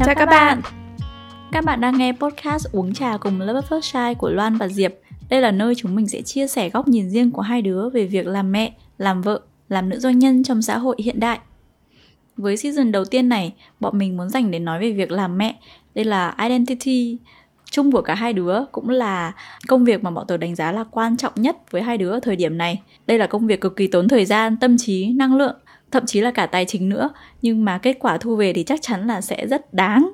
Chào, Chào các, các bạn. bạn Các bạn đang nghe podcast Uống trà cùng Love First Shine của Loan và Diệp Đây là nơi chúng mình sẽ chia sẻ góc nhìn riêng của hai đứa về việc làm mẹ, làm vợ, làm nữ doanh nhân trong xã hội hiện đại với season đầu tiên này, bọn mình muốn dành để nói về việc làm mẹ. Đây là identity chung của cả hai đứa cũng là công việc mà bọn tớ đánh giá là quan trọng nhất với hai đứa ở thời điểm này. Đây là công việc cực kỳ tốn thời gian, tâm trí, năng lượng, thậm chí là cả tài chính nữa, nhưng mà kết quả thu về thì chắc chắn là sẽ rất đáng.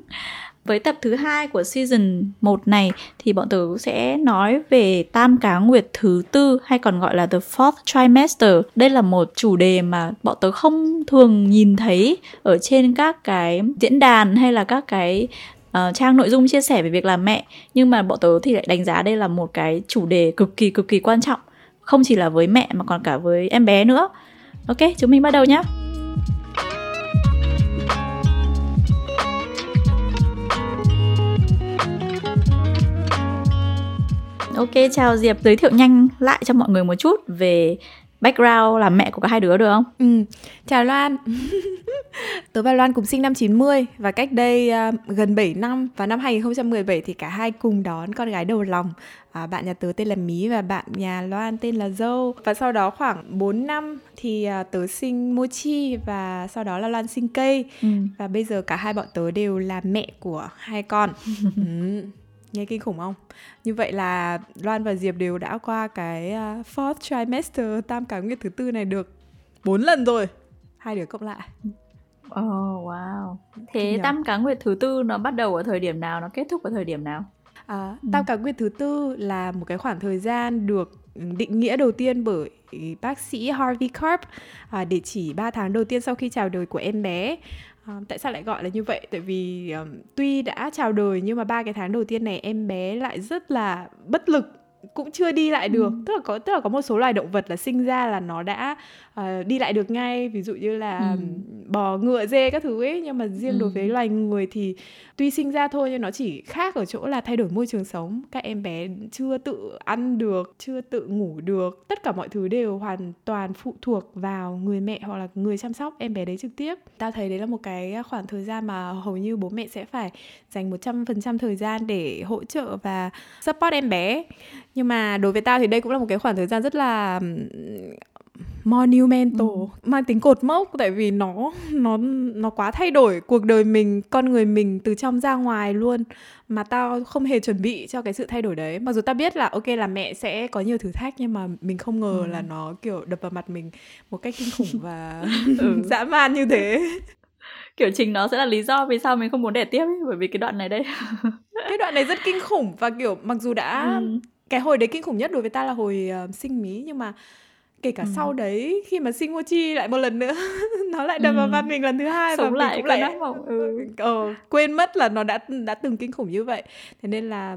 Với tập thứ hai của season 1 này thì bọn tớ sẽ nói về tam cá nguyệt thứ tư hay còn gọi là the fourth trimester. Đây là một chủ đề mà bọn tớ không thường nhìn thấy ở trên các cái diễn đàn hay là các cái uh, trang nội dung chia sẻ về việc làm mẹ nhưng mà bọn tớ thì lại đánh giá đây là một cái chủ đề cực kỳ cực kỳ quan trọng không chỉ là với mẹ mà còn cả với em bé nữa ok chúng mình bắt đầu nhé Ok, chào Diệp, giới thiệu nhanh lại cho mọi người một chút về background làm mẹ của cả hai đứa được không? Ừ, chào Loan. Tớ và Loan cùng sinh năm 90 và cách đây uh, gần 7 năm. Và năm 2017 thì cả hai cùng đón con gái đầu lòng. À, Bạn nhà tớ tên là Mí và bạn nhà Loan tên là Dâu. Và sau đó khoảng 4 năm thì uh, tớ sinh Mochi và sau đó là Loan sinh cây ừ. Và bây giờ cả hai bọn tớ đều là mẹ của hai con. Ừ nghe kinh khủng không như vậy là loan và diệp đều đã qua cái uh, fourth trimester tam cá nguyệt thứ tư này được bốn lần rồi hai đứa cộng lại Oh wow. Thế tam cá nguyệt thứ tư nó bắt đầu ở thời điểm nào, nó kết thúc ở thời điểm nào? À, tam cá nguyệt thứ tư là một cái khoảng thời gian được định nghĩa đầu tiên bởi bác sĩ Harvey Karp à, để chỉ 3 tháng đầu tiên sau khi chào đời của em bé. À, tại sao lại gọi là như vậy? Tại vì um, tuy đã chào đời nhưng mà ba cái tháng đầu tiên này em bé lại rất là bất lực cũng chưa đi lại được. Ừ. tức là có tức là có một số loài động vật là sinh ra là nó đã uh, đi lại được ngay. Ví dụ như là ừ. bò ngựa dê các thứ ấy. Nhưng mà riêng ừ. đối với loài người thì tuy sinh ra thôi nhưng nó chỉ khác ở chỗ là thay đổi môi trường sống. Các em bé chưa tự ăn được chưa tự ngủ được. Tất cả mọi thứ đều hoàn toàn phụ thuộc vào người mẹ hoặc là người chăm sóc em bé đấy trực tiếp. Ta thấy đấy là một cái khoảng thời gian mà hầu như bố mẹ sẽ phải dành 100% thời gian để hỗ trợ và support em bé nhưng mà đối với tao thì đây cũng là một cái khoảng thời gian rất là monumental ừ. mang tính cột mốc tại vì nó nó nó quá thay đổi cuộc đời mình con người mình từ trong ra ngoài luôn mà tao không hề chuẩn bị cho cái sự thay đổi đấy mặc dù tao biết là ok là mẹ sẽ có nhiều thử thách nhưng mà mình không ngờ ừ. là nó kiểu đập vào mặt mình một cách kinh khủng và ừ. dã man như thế kiểu trình nó sẽ là lý do vì sao mình không muốn đẻ tiếp ấy, bởi vì cái đoạn này đây cái đoạn này rất kinh khủng và kiểu mặc dù đã ừ. Cái hồi đấy kinh khủng nhất đối với ta là hồi uh, sinh mí nhưng mà kể cả ừ. sau đấy khi mà sinh mochi lại một lần nữa nó lại đập ừ. vào mặt mình lần thứ hai Sống và lại mình cũng lại mộng. Ừ. ờ, quên mất là nó đã đã từng kinh khủng như vậy thế nên là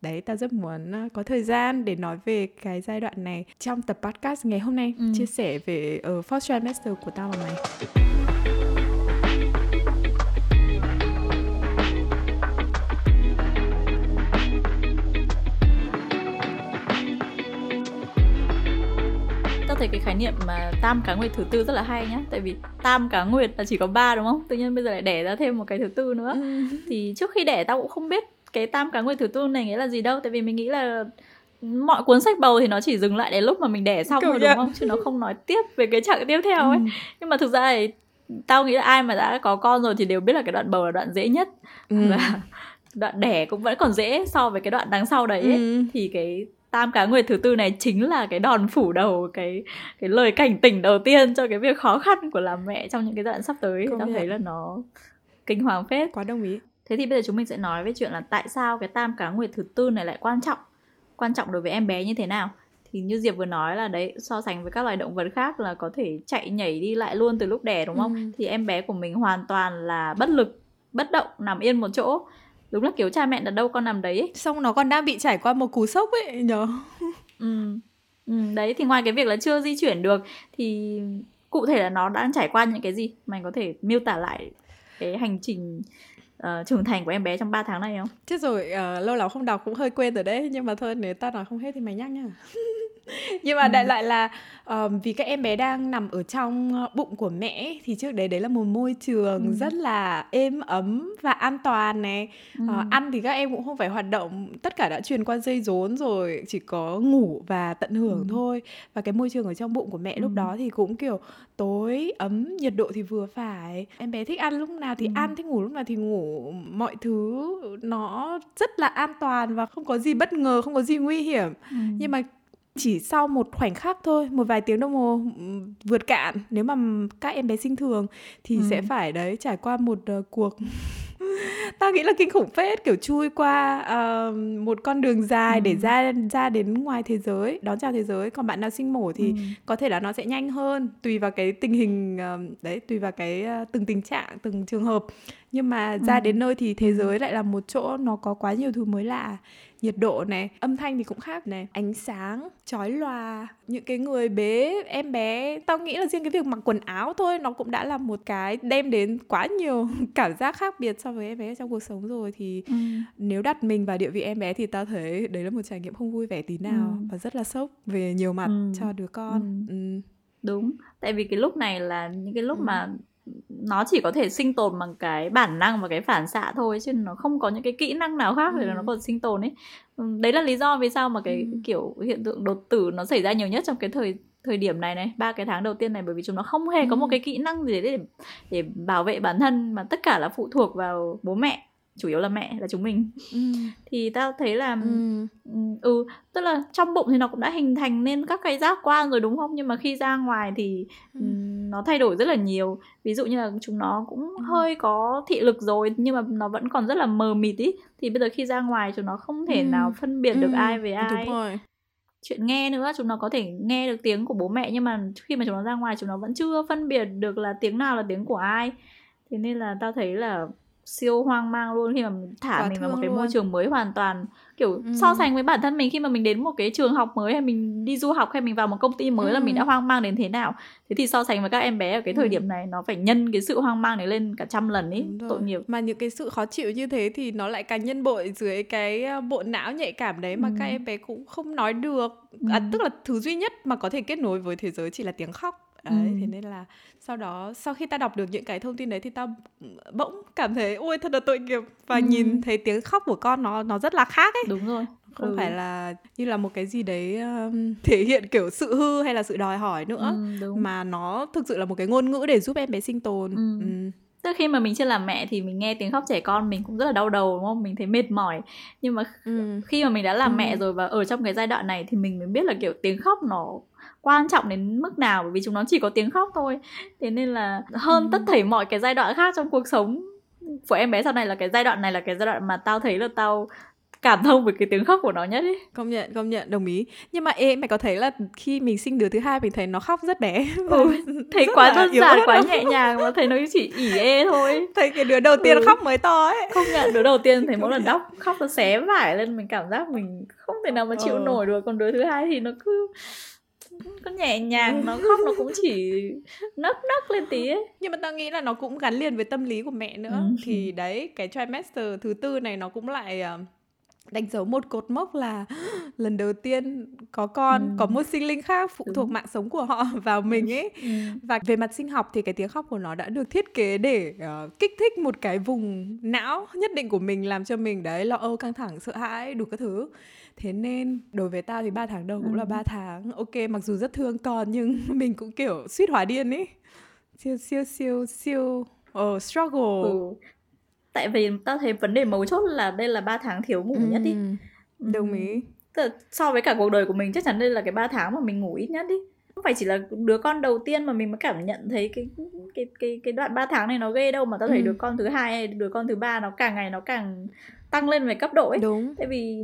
đấy ta rất muốn ờ, có thời gian để nói về cái giai đoạn này trong tập podcast ngày hôm nay ừ. chia sẻ về ở uh, first trimester của tao vào này thấy cái khái niệm mà tam cá nguyệt thứ tư rất là hay nhá tại vì tam cá nguyệt là chỉ có ba đúng không tự nhiên bây giờ lại đẻ ra thêm một cái thứ tư nữa ừ. thì trước khi đẻ tao cũng không biết cái tam cá nguyệt thứ tư này nghĩa là gì đâu tại vì mình nghĩ là mọi cuốn sách bầu thì nó chỉ dừng lại đến lúc mà mình đẻ xong rồi đúng không chứ nó không nói tiếp về cái chặng tiếp theo ấy ừ. nhưng mà thực ra thì tao nghĩ là ai mà đã có con rồi thì đều biết là cái đoạn bầu là đoạn dễ nhất ừ. và đoạn đẻ cũng vẫn còn dễ so với cái đoạn đằng sau đấy ấy. Ừ. thì cái tam cá nguyệt thứ tư này chính là cái đòn phủ đầu cái cái lời cảnh tỉnh đầu tiên cho cái việc khó khăn của làm mẹ trong những cái đoạn sắp tới. Tao thấy là nó kinh hoàng phết. Quá đồng ý. Thế thì bây giờ chúng mình sẽ nói về chuyện là tại sao cái tam cá nguyệt thứ tư này lại quan trọng quan trọng đối với em bé như thế nào. Thì như diệp vừa nói là đấy so sánh với các loài động vật khác là có thể chạy nhảy đi lại luôn từ lúc đẻ đúng không? Ừ. thì em bé của mình hoàn toàn là bất lực bất động nằm yên một chỗ đúng là kiểu cha mẹ ở đâu con nằm đấy ấy. xong nó còn đang bị trải qua một cú sốc ấy nhớ ừ. ừ đấy thì ngoài cái việc là chưa di chuyển được thì cụ thể là nó đang trải qua những cái gì mày có thể miêu tả lại cái hành trình uh, trưởng thành của em bé trong 3 tháng này không? Chết rồi, uh, lâu lắm không đọc cũng hơi quên rồi đấy Nhưng mà thôi nếu tao nói không hết thì mày nhắc nha nhưng mà ừ. đại lại là um, vì các em bé đang nằm ở trong ờ, bụng của mẹ thì trước đấy đấy là một môi trường ừ. rất là êm ấm và an toàn này ừ. uh, ăn thì các em cũng không phải hoạt động tất cả đã truyền qua dây rốn rồi chỉ có ngủ và tận hưởng ừ. thôi và cái môi trường ở trong bụng của mẹ ừ. lúc đó thì cũng kiểu tối ấm nhiệt độ thì vừa phải em bé thích ăn lúc nào thì ừ. ăn thích ngủ lúc nào thì ngủ mọi thứ nó rất là an toàn và không có gì bất ngờ không có gì nguy hiểm ừ. nhưng mà chỉ sau một khoảnh khắc thôi một vài tiếng đồng hồ vượt cạn nếu mà các em bé sinh thường thì ừ. sẽ phải đấy trải qua một uh, cuộc ta nghĩ là kinh khủng phết kiểu chui qua uh, một con đường dài ừ. để ra ra đến ngoài thế giới đón chào thế giới còn bạn nào sinh mổ thì ừ. có thể là nó sẽ nhanh hơn tùy vào cái tình hình uh, đấy tùy vào cái uh, từng tình trạng từng trường hợp nhưng mà ra ừ. đến nơi thì thế giới lại là một chỗ nó có quá nhiều thứ mới lạ nhiệt độ này âm thanh thì cũng khác này ánh sáng chói lòa những cái người bế em bé tao nghĩ là riêng cái việc mặc quần áo thôi nó cũng đã là một cái đem đến quá nhiều cảm giác khác biệt so với em bé trong cuộc sống rồi thì ừ. nếu đặt mình vào địa vị em bé thì tao thấy đấy là một trải nghiệm không vui vẻ tí nào ừ. và rất là sốc về nhiều mặt ừ. cho đứa con ừ. Ừ. đúng tại vì cái lúc này là những cái lúc ừ. mà nó chỉ có thể sinh tồn bằng cái bản năng và cái phản xạ thôi chứ nó không có những cái kỹ năng nào khác để ừ. nó còn sinh tồn ấy đấy là lý do vì sao mà cái ừ. kiểu hiện tượng đột tử nó xảy ra nhiều nhất trong cái thời thời điểm này này ba cái tháng đầu tiên này bởi vì chúng nó không hề ừ. có một cái kỹ năng gì để để bảo vệ bản thân mà tất cả là phụ thuộc vào bố mẹ chủ yếu là mẹ là chúng mình ừ. thì tao thấy là ừ. ừ tức là trong bụng thì nó cũng đã hình thành nên các cái giác quan rồi đúng không nhưng mà khi ra ngoài thì ừ. Nó thay đổi rất là nhiều ví dụ như là chúng nó cũng ừ. hơi có thị lực rồi nhưng mà nó vẫn còn rất là mờ mịt ý thì bây giờ khi ra ngoài chúng nó không thể ừ. nào phân biệt được ừ. ai với ai đúng rồi chuyện nghe nữa chúng nó có thể nghe được tiếng của bố mẹ nhưng mà khi mà chúng nó ra ngoài chúng nó vẫn chưa phân biệt được là tiếng nào là tiếng của ai thế nên là tao thấy là siêu hoang mang luôn khi mà thả Quá mình vào một cái luôn. môi trường mới hoàn toàn kiểu ừ. so sánh với bản thân mình khi mà mình đến một cái trường học mới hay mình đi du học hay mình vào một công ty mới ừ. là mình đã hoang mang đến thế nào thế thì so sánh với các em bé ở cái thời ừ. điểm này nó phải nhân cái sự hoang mang này lên cả trăm lần ấy tội nghiệp mà những cái sự khó chịu như thế thì nó lại càng nhân bội dưới cái ờ, bộ não nhạy cảm đấy mà ừ. các em bé cũng không nói được ừ. à, tức là thứ duy nhất mà có thể kết nối với thế giới chỉ là tiếng khóc đấy ừ. thế nên là sau đó sau khi ta đọc được những cái thông tin đấy thì ta bỗng cảm thấy ôi thật là tội nghiệp và ừ. nhìn thấy tiếng khóc của con nó nó rất là khác ấy đúng rồi không ừ. phải là như là một cái gì đấy um, thể hiện kiểu sự hư hay là sự đòi hỏi nữa ừ, mà nó thực sự là một cái ngôn ngữ để giúp em bé sinh tồn ừ. Ừ. Tức khi mà mình chưa làm mẹ thì mình nghe tiếng khóc trẻ con mình cũng rất là đau đầu đúng không? Mình thấy mệt mỏi. Nhưng mà ừ. khi mà mình đã làm ừ. mẹ rồi và ở trong cái giai đoạn này thì mình mới biết là kiểu tiếng khóc nó quan trọng đến mức nào bởi vì chúng nó chỉ có tiếng khóc thôi thế nên là hơn ừ. tất thảy mọi cái giai đoạn khác trong cuộc sống của em bé sau này là cái giai đoạn này là cái giai đoạn mà tao thấy là tao cảm thông với cái tiếng khóc của nó nhất ấy công nhận công nhận đồng ý. Nhưng mà ê mày có thấy là khi mình sinh đứa thứ hai mình thấy nó khóc rất bé? Ừ, thấy quá đơn giản quá nhẹ nhàng mà thấy nó chỉ ỉ ê thôi. Thấy cái đứa đầu tiên ừ. khóc mới to ấy. Không nhận đứa đầu tiên thấy mỗi lần đóc khóc nó xé vải lên mình cảm giác mình không thể nào mà chịu ừ. nổi được. Còn đứa thứ hai thì nó cứ có nhẹ nhàng nó khóc nó cũng chỉ nấc nấc lên tí ấy. Nhưng mà tao nghĩ là nó cũng gắn liền với tâm lý của mẹ nữa. Ừ. thì đấy cái trimester thứ tư này nó cũng lại ờ, đánh dấu một cột mốc là lần đầu tiên có con ừ. có một sinh linh khác phụ Đúng. thuộc mạng sống của họ vào mình ấy ừ. và về mặt sinh học thì cái tiếng khóc của nó đã được thiết kế để uh, kích thích một cái vùng não nhất định của mình làm cho mình đấy lo âu căng thẳng sợ hãi đủ các thứ thế nên đối với tao thì ba tháng đầu cũng ừ. là 3 tháng ok mặc dù rất thương con nhưng mình cũng kiểu suýt hỏa điên ấy siêu siêu siêu siêu oh, struggle ừ. Tại vì tao thấy vấn đề mấu chốt là đây là 3 tháng thiếu ngủ ừ. nhất đi đồng ý Tức so với cả cuộc đời của mình chắc chắn đây là cái 3 tháng mà mình ngủ ít nhất đi không phải chỉ là đứa con đầu tiên mà mình mới cảm nhận thấy cái cái cái cái đoạn 3 tháng này nó ghê đâu mà tao thấy ừ. đứa con thứ hai hay đứa con thứ ba nó càng ngày nó càng tăng lên về cấp độ ấy đúng tại vì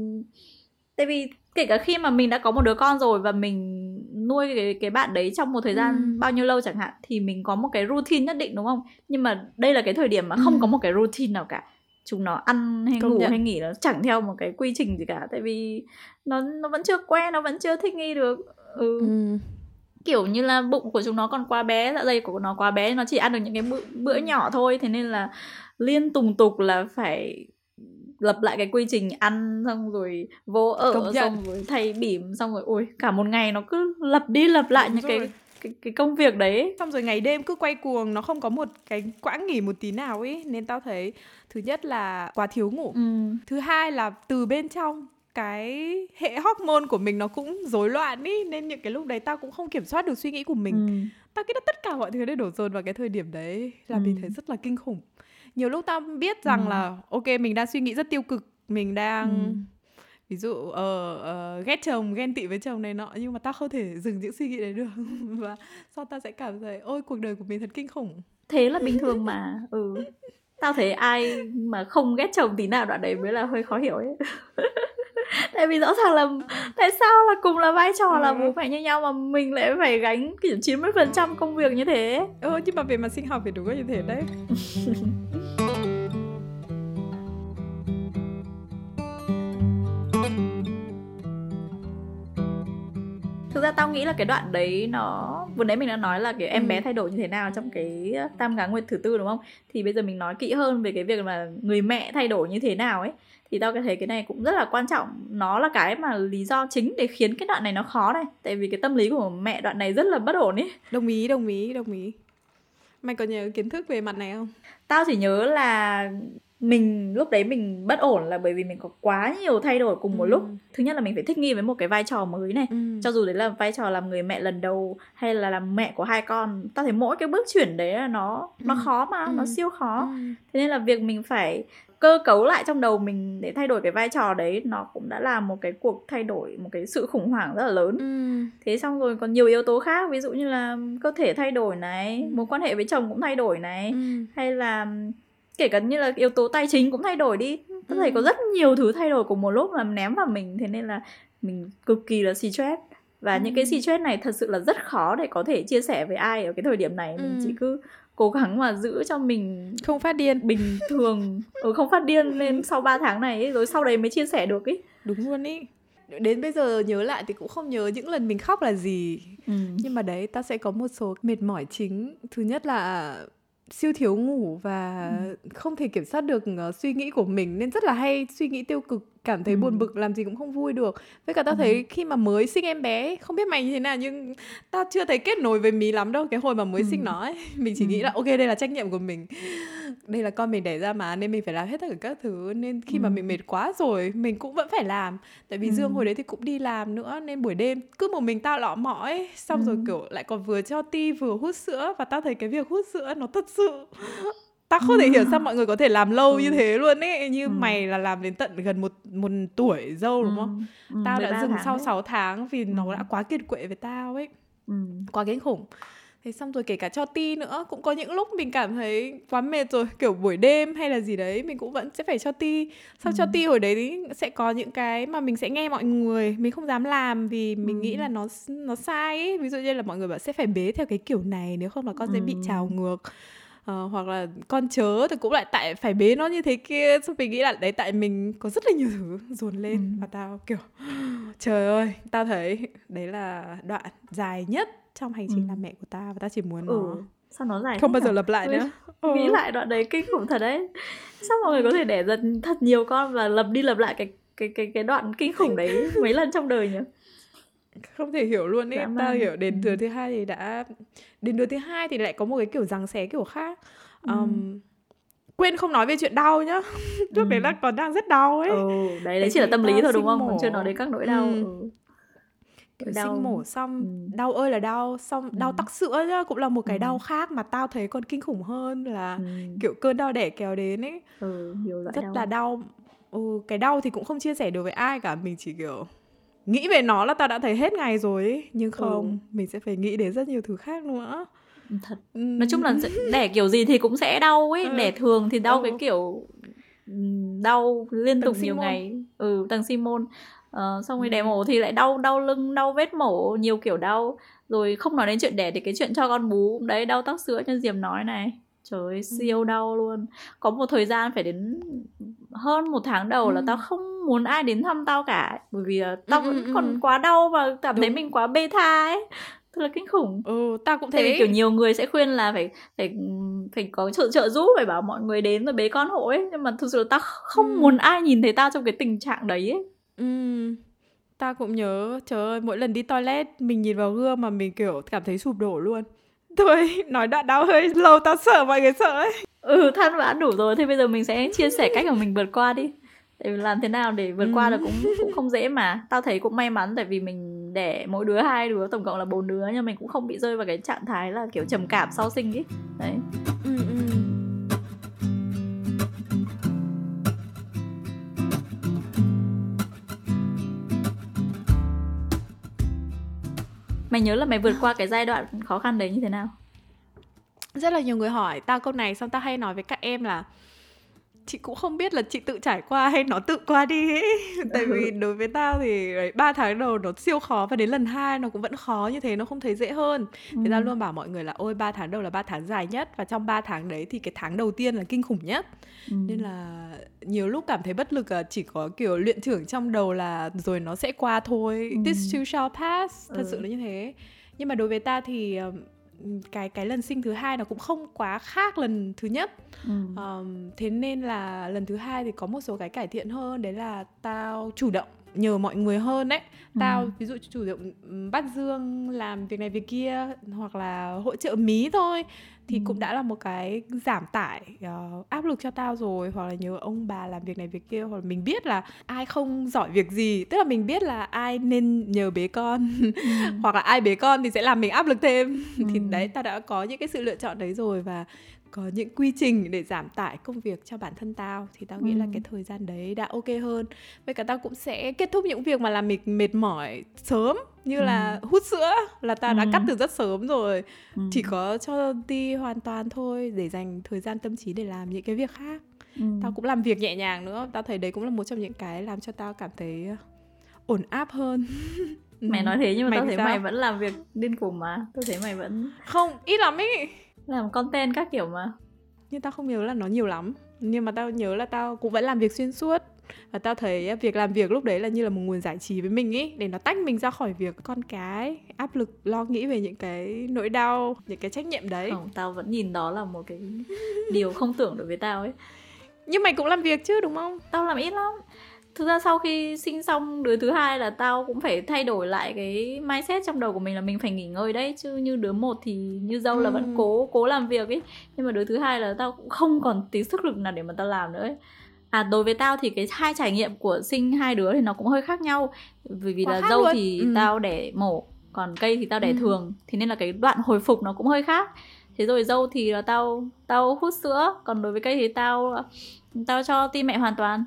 tại vì kể cả khi mà mình đã có một đứa con rồi và mình nuôi cái cái bạn đấy trong một thời gian ừ. bao nhiêu lâu chẳng hạn thì mình có một cái routine nhất định đúng không nhưng mà đây là cái thời điểm mà không ừ. có một cái routine nào cả chúng nó ăn hay Công ngủ nhận. hay nghỉ nó chẳng theo một cái quy trình gì cả tại vì nó nó vẫn chưa quen nó vẫn chưa thích nghi được ừ. ừ kiểu như là bụng của chúng nó còn quá bé dạ dày của nó quá bé nó chỉ ăn được những cái bữa, bữa nhỏ thôi thế nên là liên tùng tục là phải lập lại cái quy trình ăn xong rồi vô ở xong rồi thay bỉm xong rồi ôi cả một ngày nó cứ lặp đi lặp lại Đúng những rồi. cái cái cái công việc đấy xong rồi ngày đêm cứ quay cuồng nó không có một cái quãng nghỉ một tí nào ấy nên tao thấy thứ nhất là quá thiếu ngủ ừ. thứ hai là từ bên trong cái hệ hormone của mình nó cũng rối loạn ý nên những cái lúc đấy tao cũng không kiểm soát được suy nghĩ của mình ừ. tao nghĩ là tất cả mọi thứ đều đổ dồn vào cái thời điểm đấy là ừ. mình thấy rất là kinh khủng nhiều lúc tao biết rằng ừ. là ok mình đang suy nghĩ rất tiêu cực mình đang ừ. ví dụ uh, uh, ghét chồng ghen tị với chồng này nọ nhưng mà tao không thể dừng những suy nghĩ đấy được. Và sau tao sẽ cảm thấy ôi cuộc đời của mình thật kinh khủng. Thế là bình thường mà ừ. Tao thấy ai mà không ghét chồng tí nào đoạn đấy mới là hơi khó hiểu ấy. Tại vì rõ ràng là tại sao là cùng là vai trò là bố mẹ như nhau mà mình lại phải gánh kiểu 90% công việc như thế? Ừ nhưng mà về mặt sinh học thì đúng là như thế đấy thực ra tao nghĩ là cái đoạn đấy nó vừa nãy mình đã nói là kiểu em ừ. bé thay đổi như thế nào trong cái tam cá nguyệt thứ tư đúng không? Thì bây giờ mình nói kỹ hơn về cái việc mà người mẹ thay đổi như thế nào ấy thì tao thấy cái này cũng rất là quan trọng. Nó là cái mà lý do chính để khiến cái đoạn này nó khó này. Tại vì cái tâm lý của mẹ đoạn này rất là bất ổn ấy đồng ý đồng ý đồng ý. Mày có nhớ kiến thức về mặt này không? Tao chỉ nhớ là mình lúc đấy mình bất ổn là bởi vì mình có quá nhiều thay đổi cùng một ừ. lúc thứ nhất là mình phải thích nghi với một cái vai trò mới này ừ. cho dù đấy là vai trò làm người mẹ lần đầu hay là làm mẹ của hai con tao thấy mỗi cái bước chuyển đấy là nó nó ừ. khó mà ừ. nó siêu khó ừ. thế nên là việc mình phải cơ cấu lại trong đầu mình để thay đổi cái vai trò đấy nó cũng đã là một cái cuộc thay đổi một cái sự khủng hoảng rất là lớn ừ. thế xong rồi còn nhiều yếu tố khác ví dụ như là cơ thể thay đổi này ừ. mối quan hệ với chồng cũng thay đổi này ừ. hay là kể cả như là yếu tố tài chính cũng thay đổi đi. Có thể ừ. có rất nhiều thứ thay đổi cùng một lúc mà ném vào mình thế nên là mình cực kỳ là stress. Và ừ. những cái stress này thật sự là rất khó để có thể chia sẻ với ai ở cái thời điểm này. Mình ừ. chỉ cứ cố gắng mà giữ cho mình không phát điên. bình thường. Ừ, không phát điên lên sau 3 tháng này ấy, rồi sau đấy mới chia sẻ được ý đúng luôn ý. Đến bây giờ nhớ lại thì cũng không nhớ những lần mình khóc là gì. Ừ. nhưng mà đấy ta sẽ có một số mệt mỏi chính. Thứ nhất là siêu thiếu ngủ và ừ. không thể kiểm soát được uh, suy nghĩ của mình nên rất là hay suy nghĩ tiêu cực cảm thấy ừ. buồn bực làm gì cũng không vui được với cả tao ừ. thấy khi mà mới sinh em bé không biết mày như thế nào nhưng tao chưa thấy kết nối với mí lắm đâu cái hồi mà mới ừ. sinh nó ấy mình chỉ ừ. nghĩ là ok đây là trách nhiệm của mình đây là con mình đẻ ra mà nên mình phải làm hết tất cả các thứ nên khi ừ. mà mình mệt quá rồi mình cũng vẫn phải làm tại vì ừ. dương hồi đấy thì cũng đi làm nữa nên buổi đêm cứ một mình tao lọ mọ ấy xong ừ. rồi kiểu lại còn vừa cho ti vừa hút sữa và tao thấy cái việc hút sữa nó thật sự ta không thể hiểu sao mọi người có thể làm lâu ừ. như thế luôn ấy như ừ. mày là làm đến tận gần một một tuổi dâu đúng không ừ. ừ tao đã dừng sau đấy. 6 tháng vì ừ. nó đã quá kiệt quệ với tao ấy ừ. quá kinh khủng thế xong rồi kể cả cho ti nữa cũng có những lúc mình cảm thấy quá mệt rồi kiểu buổi đêm hay là gì đấy mình cũng vẫn sẽ phải cho ti sau ừ. cho ti hồi đấy sẽ có những cái mà mình sẽ nghe mọi người mình không dám làm vì mình ừ. nghĩ là nó nó sai ấy ví dụ như là mọi người bảo sẽ phải bế theo cái kiểu này nếu không là con ừ. sẽ bị trào ngược uh, hoặc là con chớ thì cũng lại tại phải bế nó như thế kia xong mình nghĩ là đấy tại mình có rất là nhiều thứ dồn lên ừ. và tao kiểu trời ơi tao thấy đấy là đoạn dài nhất trong hành trình ừ. làm mẹ của tao và tao chỉ muốn ừ. nó sao nó dài không bao giờ lặp lại nữa ừ. nghĩ lại đoạn đấy kinh khủng thật đấy sao mọi người có thể đẻ dần thật nhiều con và lặp đi lặp lại cái cái cái cái đoạn kinh khủng đấy mấy lần trong đời nhỉ không thể hiểu luôn ấy tao hiểu đến đứa thứ hai thì đã đến đứa thứ hai thì lại có một cái kiểu rằng xé kiểu khác um, ừ. quên không nói về chuyện đau nhá lúc ừ. đấy là còn đang rất đau ấy ừ, đấy đấy chỉ là tâm lý thôi đúng không còn chưa nói đến các nỗi đau ừ. Ừ. Kiểu đau. sinh mổ xong ừ. đau ơi là đau xong ừ. đau tắc sữa nhá cũng là một cái ừ. đau khác mà tao thấy còn kinh khủng hơn là ừ. kiểu cơn đau đẻ kéo đến ấy ừ, rất đau. là đau ừ, cái đau thì cũng không chia sẻ được với ai cả mình chỉ kiểu nghĩ về nó là tao đã thấy hết ngày rồi ấy. nhưng không ừ. mình sẽ phải nghĩ đến rất nhiều thứ khác nữa thật ừ. nói chung là đẻ kiểu gì thì cũng sẽ đau ấy ừ. đẻ thường thì đau ừ. cái kiểu đau liên tục nhiều ngày ừ tầng simon uh, xong rồi ừ. đẻ mổ thì lại đau đau lưng đau vết mổ nhiều kiểu đau rồi không nói đến chuyện đẻ thì cái chuyện cho con bú đấy đau tóc sữa như diềm nói này trời ơi, siêu ừ. đau luôn có một thời gian phải đến hơn một tháng đầu ừ. là tao không muốn ai đến thăm tao cả. Bởi vì tao ừ, vẫn ừ, còn quá đau và cảm Đúng. thấy mình quá bê tha ấy. Thật là kinh khủng. Ừ ta cũng thế vì kiểu nhiều người sẽ khuyên là phải phải phải có trợ trợ giúp phải bảo mọi người đến rồi bế con hộ ấy. Nhưng mà thực sự là tao không Ừ. muốn ai nhìn thấy tao trong cái tình trạng đấy ấy. Ừ, ta cũng nhớ, trời ơi, mỗi lần đi toilet mình nhìn vào gương mà mình kiểu cảm thấy sụp đổ luôn. Thôi, nói đoạn đau hơi lâu tao sợ mọi người sợ ấy. ừ than vãn đủ rồi. Thế bây giờ mình sẽ chia sẻ cách mà mình vượt qua đi để làm thế nào để vượt qua Ừ. được cũng cũng không dễ mà tao thấy cũng may mắn tại vì mình đẻ mỗi đứa hai đứa tổng cộng là bốn đứa nhưng mình cũng không bị rơi vào cái trạng thái là kiểu trầm cảm sau sinh ấy đấy Ừ, ừ. mày nhớ là mày vượt qua cái giai đoạn khó khăn đấy như thế nào Rất là nhiều người hỏi tao câu này xong tao hay nói với các em là chị cũng không biết là chị tự trải qua hay nó tự qua đi ấy. Tại vì đối với tao thì đấy, 3 tháng đầu nó siêu khó và đến lần hai nó cũng vẫn khó như thế nó không thấy dễ hơn. Thì tao Ừ. luôn bảo mọi người là ôi 3 tháng đầu là 3 tháng dài nhất và trong 3 tháng đấy thì cái tháng đầu tiên là kinh khủng nhất. Ừ. nên là nhiều lúc cảm thấy bất lực là chỉ có kiểu luyện trưởng trong đầu là rồi nó sẽ qua thôi Ừ. this too shall pass thật Ừ. sự là như thế nhưng mà đối với ta thì um, cái cái lần sinh thứ hai nó cũng không quá khác lần thứ nhất Ừ. um, thế nên là lần thứ hai thì có một số cái cải thiện hơn đấy là tao chủ động nhờ mọi người hơn đấy tao Ừ. ví dụ chủ động bắt dương làm việc này việc kia hoặc là hỗ trợ mí thôi thì Ừ. cũng đã là một cái giảm tải ờ, áp lực cho tao rồi hoặc là nhờ ông bà làm việc này việc kia hoặc là mình biết là ai không giỏi việc gì tức là mình biết là ai nên nhờ bế con hoặc là ai bế con thì sẽ làm mình áp lực thêm thì Ừ. đấy ta đã có những cái sự lựa chọn đấy rồi và có những quy trình để giảm tải công việc cho bản thân tao thì tao nghĩ là Ừ. cái thời gian đấy đã ok hơn với cả tao cũng sẽ kết thúc những việc mà làm mình mệt mỏi sớm như là hút sữa là tao đã Ừ. cắt từ rất sớm rồi Ừ. chỉ có cho đi hoàn toàn thôi để dành thời gian tâm trí để làm những cái việc khác Ừ. tao cũng làm việc nhẹ nhàng nữa tao thấy đấy cũng là một trong những cái làm cho tao cảm thấy ổn áp hơn mày Ừ. nói thế nhưng mà Mày tao thấy sao? mày vẫn làm việc điên khùng mà tao thấy mày vẫn không ít lắm ấy làm content các kiểu mà. Nhưng tao không nhớ là nó nhiều lắm. Nhưng mà tao nhớ là tao cũng vẫn làm việc xuyên suốt. Và tao thấy việc làm việc lúc đấy là như là một nguồn giải trí với mình ấy để nó tách mình ra khỏi việc con cái áp lực lo nghĩ về những cái nỗi đau những cái trách nhiệm đấy. Không tao vẫn nhìn đó là một cái điều không tưởng đối với tao ấy. Nhưng mày cũng làm việc chứ đúng không? Tao làm ít lắm thực ra sau khi sinh xong đứa thứ hai là tao cũng phải thay đổi lại cái mindset trong đầu của mình là mình phải nghỉ ngơi đấy chứ như đứa một thì như dâu là Ừ. vẫn cố cố làm việc ấy nhưng mà đứa thứ hai là tao cũng không còn tí sức lực nào để mà tao làm nữa ấy à đối với tao thì cái hai trải nghiệm của sinh hai đứa thì nó cũng hơi khác nhau vì vì Quá là dâu luôn. thì Ừ. tao đẻ mổ còn cây thì tao đẻ Ừ. thường thì nên là cái đoạn hồi phục nó cũng hơi khác thế rồi dâu thì là tao tao hút sữa còn đối với cây thì tao tao cho tim mẹ hoàn toàn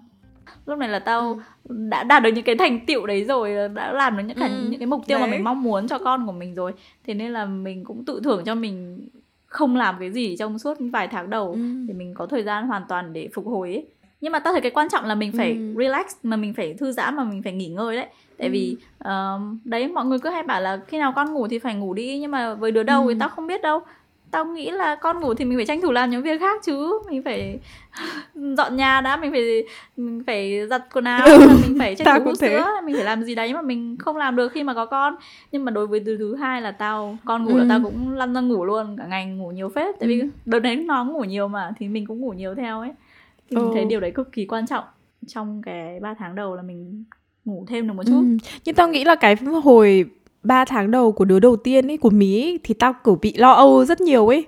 lúc này là tao đã đạt được những cái thành tựu đấy rồi đã làm được những cái Ừ, những cái mục tiêu mà đấy. mình mong muốn cho con của mình rồi thế nên là mình cũng tự thưởng cho mình không làm cái gì trong suốt vài tháng đầu Ừ. để mình có thời gian hoàn toàn để phục hồi ấy nhưng mà tao thấy cái quan trọng là mình phải Ừ. relax mà mình phải thư giãn mà mình phải nghỉ ngơi đấy tại Ừ. vì ờm, đấy mọi người cứ hay bảo là khi nào con ngủ thì phải ngủ đi nhưng mà với đứa đầu Ừ. thì tao không biết đâu tao nghĩ là con ngủ thì mình phải tranh thủ làm những việc khác chứ mình phải dọn nhà đã mình phải mình phải giặt quần áo Ừ, mình phải tranh thủ hút thế. sữa mình phải làm gì đấy mà mình không làm được khi mà có con nhưng mà đối với đứa thứ hai là tao con ngủ là Ừ. tao cũng lăn ra ngủ luôn cả ngày ngủ nhiều phết tại vì Ừ. đợt đấy nó ngủ nhiều mà thì mình cũng ngủ nhiều theo ấy thì mình Ừ. thấy điều đấy cực kỳ quan trọng trong cái 3 tháng đầu là mình ngủ thêm được một chút Ừ. Nhưng tao nghĩ là cái hồi 3 tháng đầu của đứa đầu tiên ấy của Mí ấy, thì tao kiểu bị lo âu rất nhiều ấy.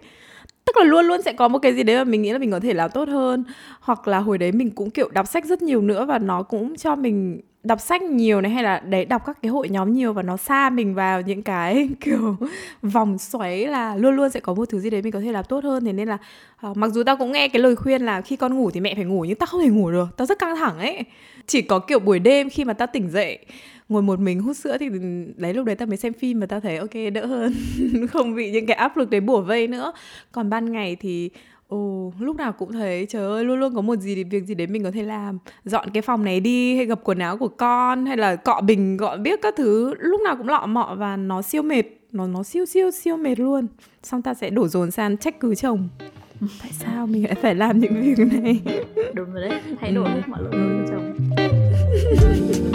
Tức là luôn luôn sẽ có một cái gì đấy mà mình nghĩ là mình có thể làm tốt hơn. Hoặc là hồi đấy mình cũng kiểu đọc sách rất nhiều nữa và nó cũng cho mình đọc sách nhiều này hay là đấy đọc các cái hội nhóm nhiều và nó xa mình vào những cái kiểu vòng xoáy là luôn luôn sẽ có một thứ gì đấy mình có thể làm tốt hơn. Thế nên là ờ, mặc dù tao cũng nghe cái lời khuyên là khi con ngủ thì mẹ phải ngủ nhưng tao không thể ngủ được tao rất căng thẳng ấy. Chỉ có kiểu buổi đêm khi mà tao tỉnh dậy ngồi một mình hút sữa thì đấy lúc đấy tao mới xem phim và tao thấy ok đỡ hơn. Không bị những cái áp lực đấy bủa vây nữa. Còn ban ngày thì ồ lúc nào cũng thấy trời ơi luôn luôn có một gì việc gì đấy mình có thể làm. Dọn cái phòng này đi hay gập quần áo của con hay là cọ bình gọn biết các thứ. Lúc nào cũng lọ mọ và nó siêu mệt. Nó nó siêu siêu siêu mệt luôn. Xong ta sẽ đổ dồn sang trách cứ chồng. Tại sao mình lại phải làm những việc này? Đúng rồi đấy. Thay đổi hết mọi lỗi của chồng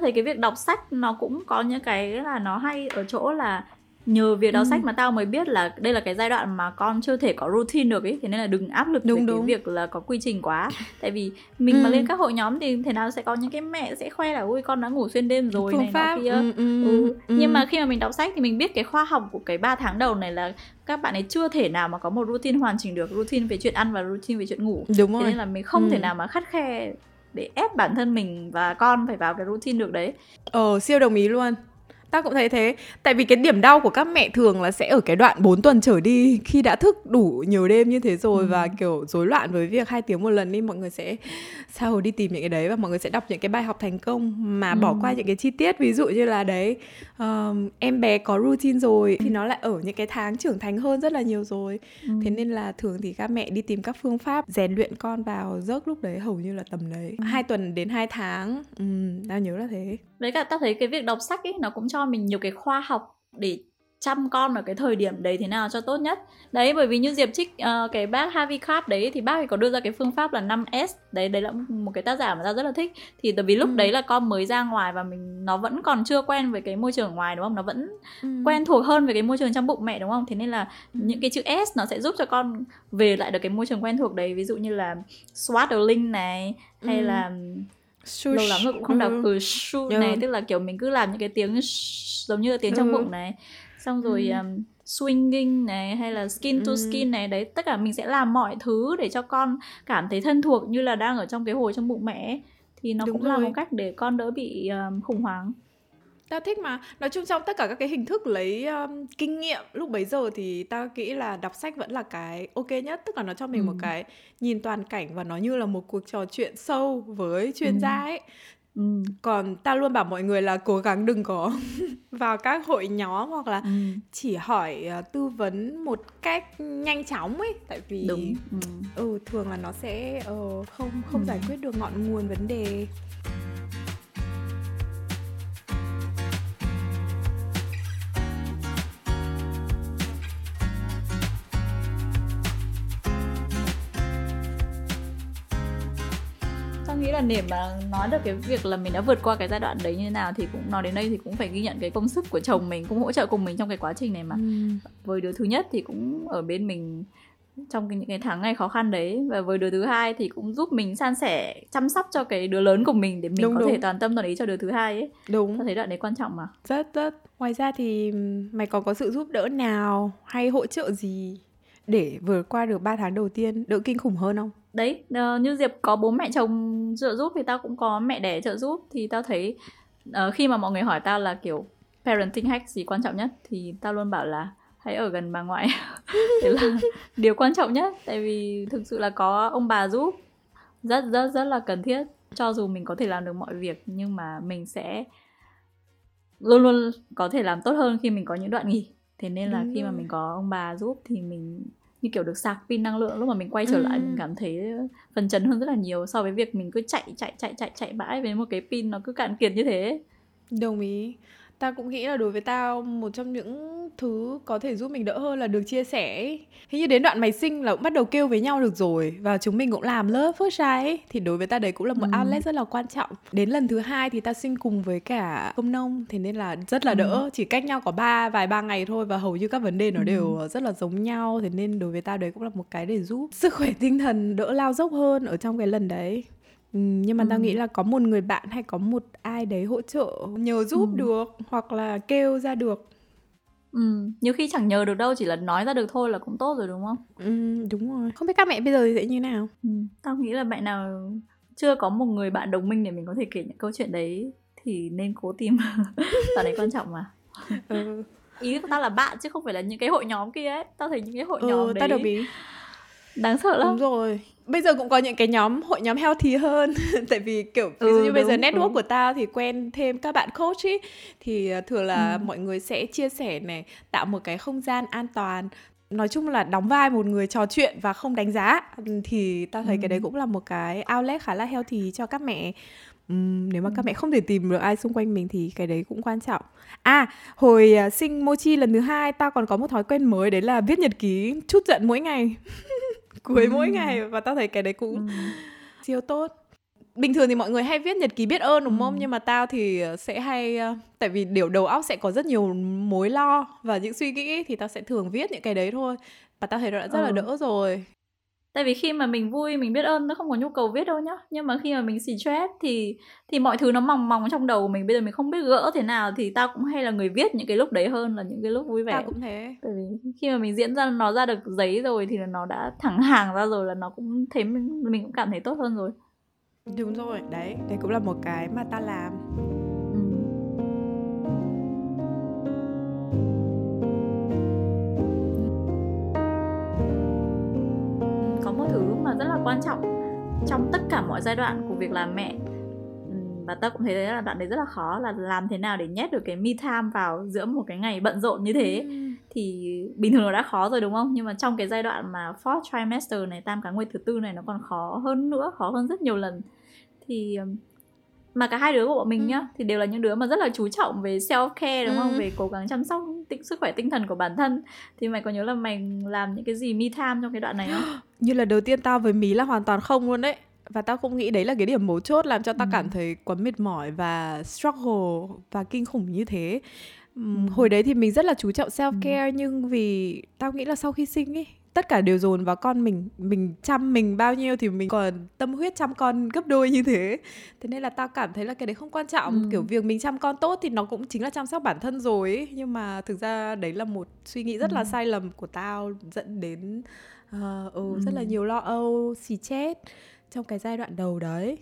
thấy cái việc đọc sách nó cũng có những cái là nó hay ở chỗ là nhờ việc đọc ừ. sách mà tao mới biết là đây là cái giai đoạn mà con chưa thể có routine được ấy thế nên là đừng áp lực đúng, về đúng. cái việc là có quy trình quá tại vì mình ừ. mà lên các hội nhóm thì thế nào sẽ có những cái mẹ sẽ khoe là ui con đã ngủ xuyên đêm rồi Phương này pháp. nọ kia ừ, ừ, ừ. Ừ. nhưng mà khi mà mình đọc sách thì mình biết cái khoa học của cái 3 tháng đầu này là các bạn ấy chưa thể nào mà có một routine hoàn chỉnh được routine về chuyện ăn và routine về chuyện ngủ đúng rồi thế nên là mình không ừ. thể nào mà khắt khe để ép bản thân mình và con phải vào cái routine được đấy. Ờ siêu đồng ý luôn ta cũng thấy thế tại vì cái điểm đau của các mẹ thường là sẽ ở cái đoạn 4 tuần trở đi khi đã thức đủ nhiều đêm như thế rồi ừ. và kiểu rối loạn với việc hai tiếng một lần đi mọi người sẽ sao đi tìm những cái đấy và mọi người sẽ đọc những cái bài học thành công mà ừ. bỏ qua những cái chi tiết ví dụ như là đấy um, em bé có routine rồi thì nó lại ở những cái tháng trưởng thành hơn rất là nhiều rồi ừ. thế nên là thường thì các mẹ đi tìm các phương pháp rèn luyện con vào giấc lúc đấy hầu như là tầm đấy ừ. hai tuần đến hai tháng ừ, tao nhớ là thế với cả tao thấy cái việc đọc sách ấy nó cũng cho mình nhiều cái khoa học để chăm con ở cái thời điểm đấy thế nào cho tốt nhất đấy bởi vì như diệp trích uh, cái bác Harvey Karp đấy thì bác ấy có đưa ra cái phương pháp là 5S đấy đấy là một cái tác giả mà ta rất là thích thì tại vì lúc ừ. đấy là con mới ra ngoài và mình nó vẫn còn chưa quen với cái môi trường ngoài đúng không nó vẫn ừ. quen thuộc hơn với cái môi trường trong bụng mẹ đúng không thế nên là những cái chữ S nó sẽ giúp cho con về lại được cái môi trường quen thuộc đấy ví dụ như là swaddling này hay ừ. là Shush. lâu lắm rồi cũng không đọc từ shu yeah. này tức là kiểu mình cứ làm những cái tiếng giống như là tiếng trong ừ. bụng này xong rồi ừ. um, swinging này hay là skin to skin này đấy tất cả mình sẽ làm mọi thứ để cho con cảm thấy thân thuộc như là đang ở trong cái hồi trong bụng mẹ thì nó Đúng cũng rồi. là một cách để con đỡ bị um, khủng hoảng tao thích mà nói chung trong tất cả các cái hình thức lấy um, kinh nghiệm lúc bấy giờ thì tao nghĩ là đọc sách vẫn là cái ok nhất tức là nó cho mình ừ. một cái nhìn toàn cảnh và nó như là một cuộc trò chuyện sâu với chuyên ừ. gia ấy Ừ. còn ta luôn bảo mọi người là cố gắng đừng có vào các hội nhóm hoặc là ừ. chỉ hỏi uh, tư vấn một cách nhanh chóng ấy tại vì Đúng. Ừ. ừ thường là nó sẽ uh, không không ừ. giải quyết được ngọn nguồn vấn đề nghĩ là để mà nói được cái việc là mình đã vượt qua cái giai đoạn đấy như thế nào thì cũng nói đến đây thì cũng phải ghi nhận cái công sức của chồng mình cũng hỗ trợ cùng mình trong cái quá trình này mà. Ừ. với đứa thứ nhất thì cũng ở bên mình trong những cái tháng ngày khó khăn đấy và với đứa thứ hai thì cũng giúp mình san sẻ chăm sóc cho cái đứa lớn của mình để mình đúng, có đúng. thể toàn tâm toàn ý cho đứa thứ hai ấy. Đúng. Tôi thấy đoạn đấy quan trọng mà. Rất rất. Ngoài ra thì mày còn có sự giúp đỡ nào hay hỗ trợ gì để vượt qua được 3 tháng đầu tiên đỡ kinh khủng hơn không đấy uh, như diệp có bố mẹ chồng trợ giúp thì tao cũng có mẹ đẻ trợ giúp. Thì tao thấy uh, khi mà mọi người hỏi tao là kiểu parenting hack gì quan trọng nhất thì tao luôn bảo là hãy ở gần bà ngoại. Đấy là điều quan trọng nhất tại vì thực sự là có ông bà giúp. Rất rất rất là cần thiết. Cho dù mình có thể làm được mọi việc nhưng mà mình sẽ luôn luôn có thể làm tốt hơn khi mình có những đoạn nghỉ. Thế nên là Đúng khi rồi. mà mình có ông bà giúp thì mình như kiểu được sạc pin năng lượng lúc mà mình quay trở ừ. lại mình cảm thấy phần chấn hơn rất là nhiều so với việc mình cứ chạy chạy chạy chạy chạy mãi với một cái pin nó cứ cạn kiệt như thế đồng ý ta cũng nghĩ là đối với tao một trong những thứ có thể giúp mình đỡ hơn là được chia sẻ Hình như đến đoạn mày sinh là cũng bắt đầu kêu với nhau được rồi và chúng mình cũng làm lớp child ấy thì đối với ta đấy cũng là một ừ. outlet rất là quan trọng đến lần thứ hai thì ta sinh cùng với cả công nông thế nên là rất là đỡ ừ. chỉ cách nhau có ba vài ba ngày thôi và hầu như các vấn đề nó ừ. đều rất là giống nhau thế nên đối với ta đấy cũng là một cái để giúp sức khỏe tinh thần đỡ lao dốc hơn ở trong cái lần đấy Ừ, nhưng mà ừ. tao nghĩ là có một người bạn hay có một ai đấy hỗ trợ nhờ giúp ừ. được hoặc là kêu ra được Ừ, nhiều khi chẳng nhờ được đâu, chỉ là nói ra được thôi là cũng tốt rồi đúng không? Ừ, đúng rồi. Không biết các mẹ bây giờ thì sẽ như nào? Ừ, tao nghĩ là mẹ nào chưa có một người bạn đồng minh để mình có thể kể những câu chuyện đấy thì nên cố tìm. Tao đấy quan trọng mà. Ừ. Ý của tao là bạn chứ không phải là những cái hội nhóm kia ấy. Tao thấy những cái hội ừ, nhóm đấy. Tao đồng ý. Đáng sợ lắm. Đúng rồi bây giờ cũng có những cái nhóm hội nhóm healthy hơn tại vì kiểu ví dụ ừ, như bây giờ network đúng. của tao thì quen thêm các bạn coach ấy thì ờ, thường là ừ. mọi người sẽ chia sẻ này tạo một cái không gian an toàn nói chung là đóng vai một người trò chuyện và không đánh giá thì tao thấy ừ. cái đấy cũng là một cái outlet khá là healthy cho các mẹ Uhm, nếu mà các mẹ không thể tìm được ai xung quanh mình thì cái đấy cũng quan trọng à hồi uh, sinh mochi lần thứ hai tao còn có một thói quen mới đấy là viết nhật ký chút giận mỗi ngày cuối ừ. mỗi ngày và tao thấy cái đấy cũng ừ. siêu tốt bình thường thì mọi người hay viết nhật ký biết ơn đúng không? Ừ. Nhưng mà tao thì sẽ hay ờ, tại vì điều đầu óc sẽ có rất nhiều mối lo và những suy nghĩ thì tao sẽ thường viết những cái đấy thôi. Và tao thấy nó đã rất là Ừ. đỡ rồi. Tại vì khi mà mình vui mình biết ơn nó không có nhu cầu viết đâu nhá. Nhưng mà khi mà mình stress thì thì mọi thứ nó mòng mòng trong đầu của mình. Bây giờ mình không biết gỡ thế nào thì tao cũng hay là người viết những cái lúc đấy hơn là những cái lúc vui vẻ. Tao cũng thế. tại vì khi mà mình diễn ra nó ra được giấy rồi thì là nó đã thẳng hàng ra rồi là nó cũng thấy mình, mình cũng cảm thấy tốt hơn rồi. Đúng rồi, đấy, đấy cũng là một cái mà tao làm. Có một thứ mà rất là quan trọng trong tất cả mọi giai đoạn của việc làm mẹ. Và ta cũng thấy là đoạn đấy rất là khó là làm thế nào để nhét được cái me time vào giữa một cái ngày bận rộn như thế. Thì bình thường nó đã khó rồi đúng không? Nhưng mà trong cái giai đoạn mà fourth trimester này tam cá nguyệt thứ tư này nó còn khó hơn nữa khó hơn rất nhiều lần. Thì mà cả hai đứa của bọn mình Ừ. nhá thì đều là những đứa mà rất là chú trọng về self care đúng không Ừ. về cố gắng chăm sóc tinh, sức khỏe tinh thần của bản thân thì mày có nhớ là mày làm những cái gì me time trong cái đoạn này không Như là đầu tiên tao với Mí là hoàn toàn không luôn đấy. Và tao cũng nghĩ đấy là cái điểm mấu chốt làm cho tao Ừ. cảm thấy quá mệt mỏi và struggle và kinh khủng như thế. Ừ. Hồi đấy thì mình rất là chú trọng self care nhưng vì tao nghĩ là sau khi sinh ấy tất cả đều dồn vào con mình mình chăm mình bao nhiêu thì mình còn tâm huyết chăm con gấp đôi như thế thế nên là tao cảm thấy là cái đấy không quan trọng Ừ. kiểu việc mình chăm con tốt thì nó cũng chính là chăm sóc bản thân rồi ấy. nhưng mà thực ra đấy là một suy nghĩ rất là Ừ. sai lầm của tao dẫn đến ờ, ừ, rất là Ừ. nhiều lo âu xì chết trong cái giai đoạn đầu đấy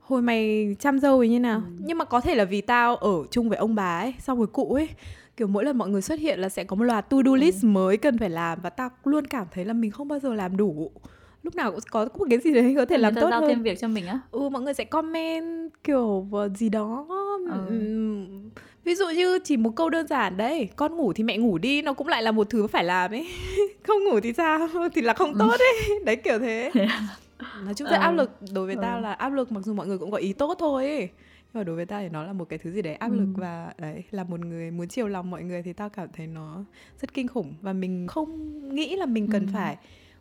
hồi mày chăm dâu ấy như nào Ừ. nhưng mà có thể là vì tao ở chung với ông bà ấy xong rồi cụ ấy kiểu mỗi lần mọi người xuất hiện là sẽ có một loạt to do Ừ. list mới cần phải làm và tao luôn cảm thấy là mình không bao giờ làm đủ. Lúc nào cũng có một cái gì đấy có thể Người làm tốt giao hơn. thêm việc cho mình á? Ừ mọi người sẽ comment kiểu gì đó. Ừ. Ừm, ví dụ như chỉ một câu đơn giản đấy con ngủ thì mẹ ngủ đi nó cũng lại là một thứ phải làm ấy. Không ngủ thì sao? Thì là không tốt ấy. Đấy kiểu thế. Nói chung rất Ờ. áp lực đối với Ừ. tao là áp lực mặc dù mọi người cũng có ý tốt thôi ấy. Nhưng mà đối với tao thì nó là một cái thứ gì đấy áp Ừ. lực và đấy là một người muốn chiều lòng mọi người thì tao cảm thấy nó rất kinh khủng và mình không nghĩ là mình cần Ừ. phải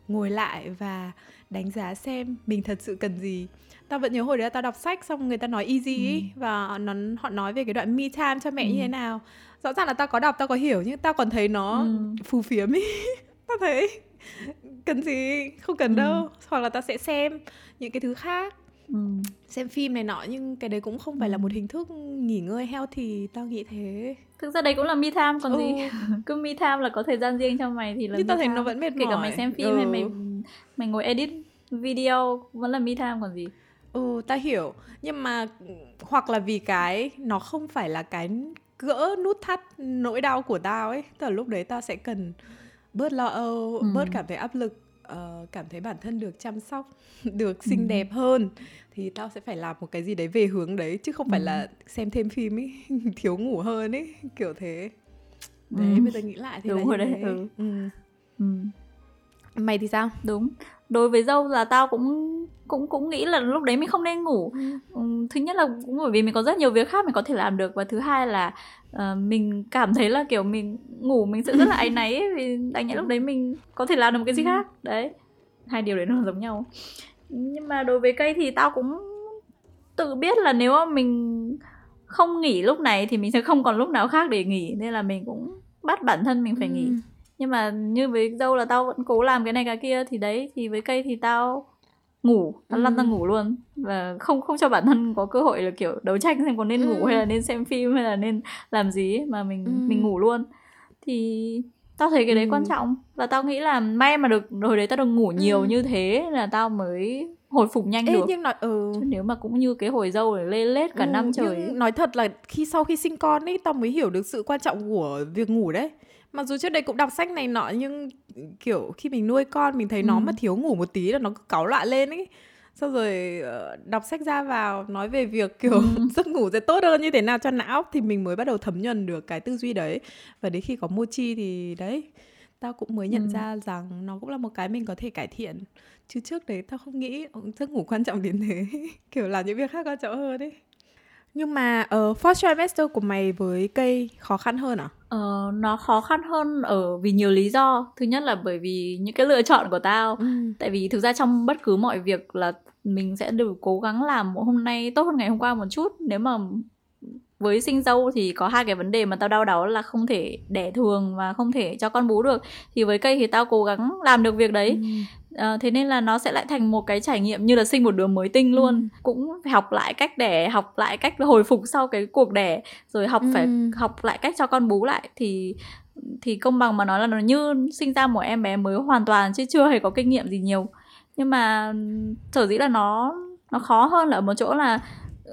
ngồi lại và đánh giá xem mình thật sự cần gì tao vẫn nhớ hồi đấy tao đọc sách xong người ta nói easy ý, và nó họ nói về cái đoạn me time cho mẹ Ừ. như thế nào rõ ràng là tao có đọc tao có hiểu nhưng tao còn thấy nó Ừ. phù phiếm ý tao thấy cần gì không cần Ừ. đâu hoặc là tao sẽ xem những cái thứ khác ừ. xem phim này nọ nhưng cái đấy cũng không phải là Ừ. một hình thức nghỉ ngơi healthy tao nghĩ thế thực ra đấy cũng là me time còn gì Ừ. cứ me time là có thời gian riêng cho mày thì là nhưng tao thấy nó vẫn mệt kể mỏi cả mày xem phim ừ. hay mày mày ngồi edit video vẫn là me time còn gì ừ ta hiểu nhưng mà hoặc là vì cái nó không phải là cái gỡ nút thắt nỗi đau của tao ấy tức là lúc đấy tao sẽ cần bớt lo âu Ừ. bớt cảm thấy áp lực ờ, cảm thấy bản thân được chăm sóc được xinh Ừ. đẹp hơn thì tao sẽ phải làm một cái gì đấy về hướng đấy chứ không phải Ừ. là xem thêm phim ấy thiếu ngủ hơn ấy kiểu thế đấy Ừ. bây giờ nghĩ lại thì Đúng là rồi đấy, ừ. Ừ. ừ. mày thì sao đúng đối với dâu là tao cũng cũng cũng nghĩ là lúc đấy mình không nên ngủ. Ừm, thứ nhất là cũng bởi vì mình có rất nhiều việc khác mình có thể làm được và thứ hai là ờ, mình cảm thấy là kiểu mình ngủ mình sẽ rất là áy náy ấy, vì đáng nhẽ lúc đấy mình có thể làm được một cái gì khác. Đấy hai điều đấy nó giống nhau. Nhưng mà đối với cây thì tao cũng tự biết là nếu mà mình không nghỉ lúc này thì mình sẽ không còn lúc nào khác để nghỉ nên là mình cũng bắt bản thân mình phải nghỉ. Ừ. nhưng mà như với dâu là tao vẫn cố làm cái này cái kia thì đấy thì với cây thì tao ngủ tao lăn ra Ừ. ngủ luôn và không không cho bản thân có cơ hội là kiểu đấu tranh xem có nên ngủ Ừ. hay là nên xem phim hay là nên làm gì ấy, mà mình Ừ. mình ngủ luôn thì tao thấy cái đấy Ừ. quan trọng và tao nghĩ là may mà được hồi đấy tao được ngủ nhiều Ừ. như thế là tao mới hồi phục nhanh Ê, được nhưng nói ừ Chứ nếu mà cũng như cái hồi dâu để lê lết cả Ừ, năm trời nói thật là khi sau khi sinh con ấy tao mới hiểu được sự quan trọng của việc ngủ đấy mặc dù trước đây cũng đọc sách này nọ nhưng kiểu khi mình nuôi con mình thấy nó Ừ. mà thiếu ngủ một tí là nó cứ cáu loạn lên ấy xong rồi ờ, đọc sách ra vào nói về việc kiểu Ừ. giấc ngủ sẽ tốt hơn như thế nào cho não thì mình mới bắt đầu thấm nhuần được cái tư duy đấy và đến khi có mochi thì đấy tao cũng mới nhận Ừ. ra rằng nó cũng là một cái mình có thể cải thiện chứ trước đấy tao không nghĩ giấc ngủ quan trọng đến thế kiểu là những việc khác quan trọng hơn ấy Nhưng mà ở uh, first trimester của mày với cây khó khăn hơn à? Ờ, nó khó khăn hơn ở vì nhiều lý do. Thứ nhất là bởi vì những cái lựa chọn của tao. Ừ. Tại vì thực ra trong bất cứ mọi việc là mình sẽ đều cố gắng làm hôm nay tốt hơn ngày hôm qua một chút. Nếu mà với sinh dâu thì có hai cái vấn đề mà tao đau đáu là không thể đẻ thường và không thể cho con bú được thì với cây thì tao cố gắng làm được việc đấy ừ. à, thế nên là nó sẽ lại thành một cái trải nghiệm như là sinh một đứa mới tinh luôn ừ. cũng phải học lại cách đẻ học lại cách hồi phục sau cái cuộc đẻ rồi học ừ. phải học lại cách cho con bú lại thì thì công bằng mà nói là nó như sinh ra một em bé mới hoàn toàn chứ chưa hề có kinh nghiệm gì nhiều nhưng mà sở dĩ là nó nó khó hơn là ở một chỗ là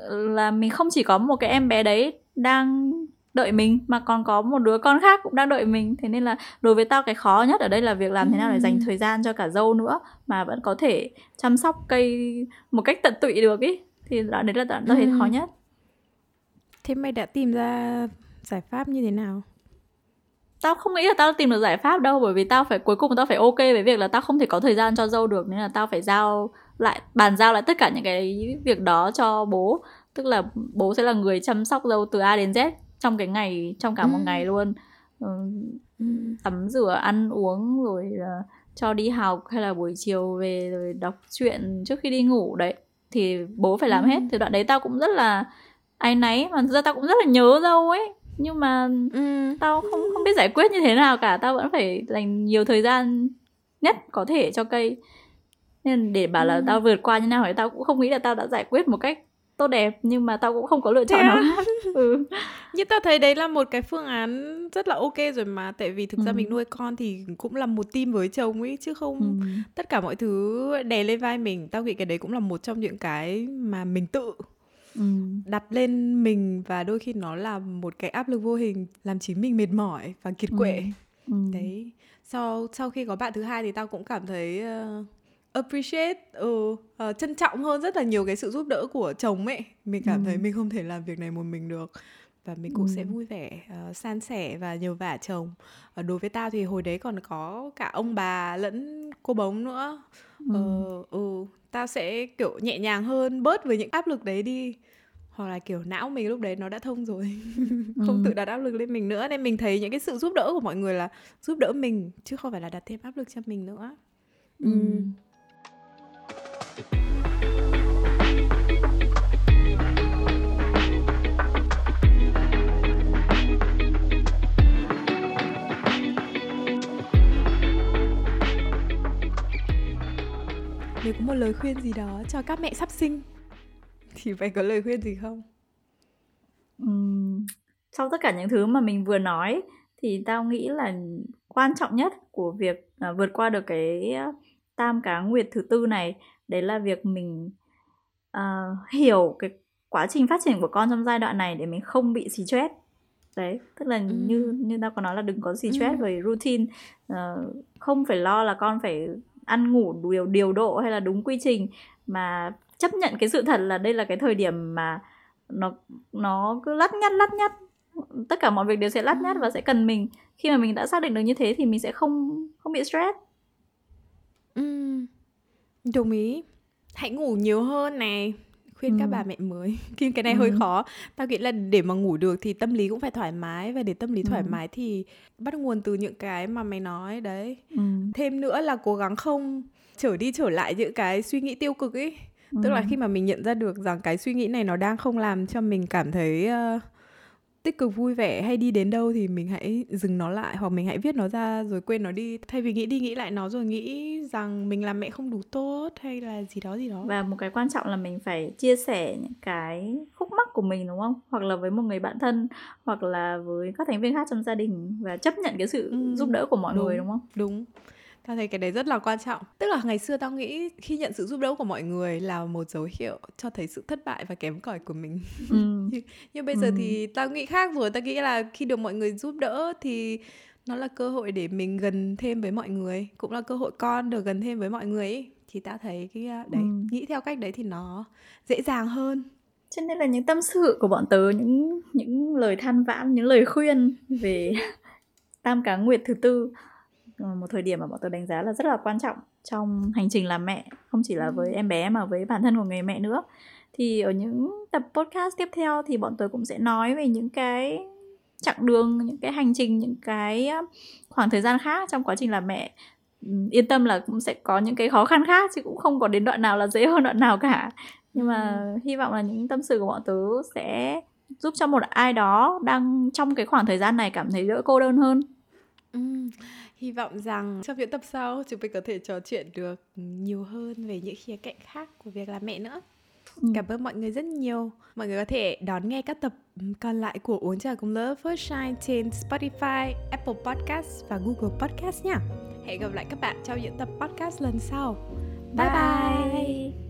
là mình không chỉ có một cái em bé đấy đang đợi mình mà còn có một đứa con khác cũng đang đợi mình. Thế nên là đối với tao cái khó nhất ở đây là việc làm thế nào để dành thời gian cho cả dâu nữa mà vẫn có thể chăm sóc cây một cách tận tụy được ý. Thì đó đấy là tao thấy khó nhất. Thế mày đã tìm ra giải pháp như thế nào tao không nghĩ là tao tìm được giải pháp đâu bởi vì tao phải cuối cùng tao phải ok với việc là tao không thể có thời gian cho dâu được nên là tao phải giao lại bàn giao lại tất cả những cái việc đó cho bố. Tức là bố sẽ là người chăm sóc dâu từ A đến Z trong cái ngày trong cả một ừ. ngày luôn. Ừ, tắm rửa ăn uống rồi uh, cho đi học hay là buổi chiều về rồi đọc truyện trước khi đi ngủ đấy. Thì bố phải làm ừ. hết. Thì đoạn đấy tao cũng rất là áy náy mà thực ra tao cũng rất là nhớ dâu ấy nhưng mà ừ. tao không không biết giải quyết như thế nào cả tao vẫn phải dành nhiều thời gian nhất có thể cho cây nên để bảo là ừ. tao vượt qua như nào thì tao cũng không nghĩ là tao đã giải quyết một cách tốt đẹp nhưng mà tao cũng không có lựa chọn nào khác ừ. nhưng tao thấy đấy là một cái phương án rất là ok rồi mà tại vì thực ừ. ra mình nuôi con thì cũng là một team với chồng ấy chứ không ừ. tất cả mọi thứ đè lên vai mình tao nghĩ cái đấy cũng là một trong những cái mà mình tự ừ. đặt lên mình và đôi khi nó là một cái áp lực vô hình làm chính mình mệt mỏi và kiệt quệ ừ. Ừ. đấy sau sau khi có bạn thứ hai thì tao cũng cảm thấy uh, appreciate ừ, uh, trân trọng hơn rất là nhiều cái sự giúp đỡ của chồng ấy mình cảm ừ. thấy mình không thể làm việc này một mình được và mình cũng ừ. sẽ vui vẻ uh, san sẻ và nhờ vả chồng uh, đối với tao thì hồi đấy còn có cả ông bà lẫn cô bóng nữa ừ. Uh, ừ, tao sẽ kiểu nhẹ nhàng hơn bớt với những áp lực đấy đi hoặc là kiểu não mình lúc đấy nó đã thông rồi không ừ. tự đặt áp lực lên mình nữa nên mình thấy những cái sự giúp đỡ của mọi người là giúp đỡ mình chứ không phải là đặt thêm áp lực cho mình nữa ừ. Ừ. Nếu có một lời khuyên gì đó cho các mẹ sắp sinh thì phải có lời khuyên gì không? Uhm, sau tất cả những thứ mà mình vừa nói thì tao nghĩ là quan trọng nhất của việc uh, vượt qua được cái uh, tam cá nguyệt thứ tư này đấy là việc mình uh, hiểu cái quá trình phát triển của con trong giai đoạn này để mình không bị xì stress đấy tức là ừ. như như tao có nói là đừng có xì stress ừ. về routine uh, không phải lo là con phải ăn ngủ điều điều độ hay là đúng quy trình mà chấp nhận cái sự thật là đây là cái thời điểm mà nó nó cứ lắt nhắt lắt nhắt. Tất cả mọi việc đều sẽ lắt nhắt và sẽ cần mình. Khi mà mình đã xác định được như thế thì mình sẽ không không bị stress. Ừ đồng ý. Hãy ngủ nhiều hơn này. Khuyên ừ. các bà mẹ mới. Khi cái này ừ. hơi khó. Tao nghĩ là để mà ngủ được thì tâm lý cũng phải thoải mái và để tâm lý thoải ừ. mái thì bắt nguồn từ những cái mà mày nói đấy. Ừ. thêm nữa là cố gắng không trở đi trở lại những cái suy nghĩ tiêu cực ấy ừ. tức là khi mà mình nhận ra được rằng cái suy nghĩ này nó đang không làm cho mình cảm thấy uh, tích cực vui vẻ hay đi đến đâu thì mình hãy dừng nó lại hoặc mình hãy viết nó ra rồi quên nó đi. Thay vì nghĩ đi nghĩ lại nó rồi nghĩ rằng mình làm mẹ không đủ tốt hay là gì đó gì đó. Và một cái quan trọng là mình phải chia sẻ những cái khúc mắc của mình đúng không? Hoặc là với một người bạn thân hoặc là với các thành viên khác trong gia đình và chấp nhận cái sự ừ, giúp đỡ của mọi đúng, người đúng không? đúng tao thấy cái đấy rất là quan trọng tức là ngày xưa tao nghĩ khi nhận sự giúp đỡ của mọi người là một dấu hiệu cho thấy sự thất bại và kém cỏi của mình ừ. nhưng, bây giờ ừ. thì tao nghĩ khác rồi tao nghĩ là khi được mọi người giúp đỡ thì nó là cơ hội để mình gần thêm với mọi người cũng là cơ hội con được gần thêm với mọi người ấy. thì tao thấy cái à, đấy ừ. nghĩ theo cách đấy thì nó dễ dàng hơn cho nên là những tâm sự của bọn tớ những những lời than vãn những lời khuyên về tam cá nguyệt thứ tư một thời điểm mà bọn tớ đánh giá là rất là quan trọng trong hành trình làm mẹ không chỉ là với em bé mà với bản thân của người mẹ nữa. Thì ở những tập podcast tiếp theo thì bọn tớ cũng sẽ nói về những cái chặng đường những cái hành trình những cái khoảng thời gian khác trong quá trình làm mẹ. Yên tâm là cũng sẽ có những cái khó khăn khác chứ cũng không có đến đoạn nào là dễ hơn đoạn nào cả. Nhưng mà hy vọng là những tâm sự của bọn tớ sẽ giúp cho một ai đó đang trong cái khoảng thời gian này cảm thấy đỡ cô đơn hơn. Ừ. hy vọng rằng trong những tập sau chúng mình có thể trò chuyện được nhiều hơn về những khía cạnh khác của việc làm mẹ nữa. Ừ. cảm ơn mọi người rất nhiều. Mọi người có thể đón nghe các tập còn lại của uống trà cùng Love First Shine trên Spotify, Apple Podcast và Google Podcast nha. Hẹn gặp lại các bạn trong những tập podcast lần sau. Bye bye, bye.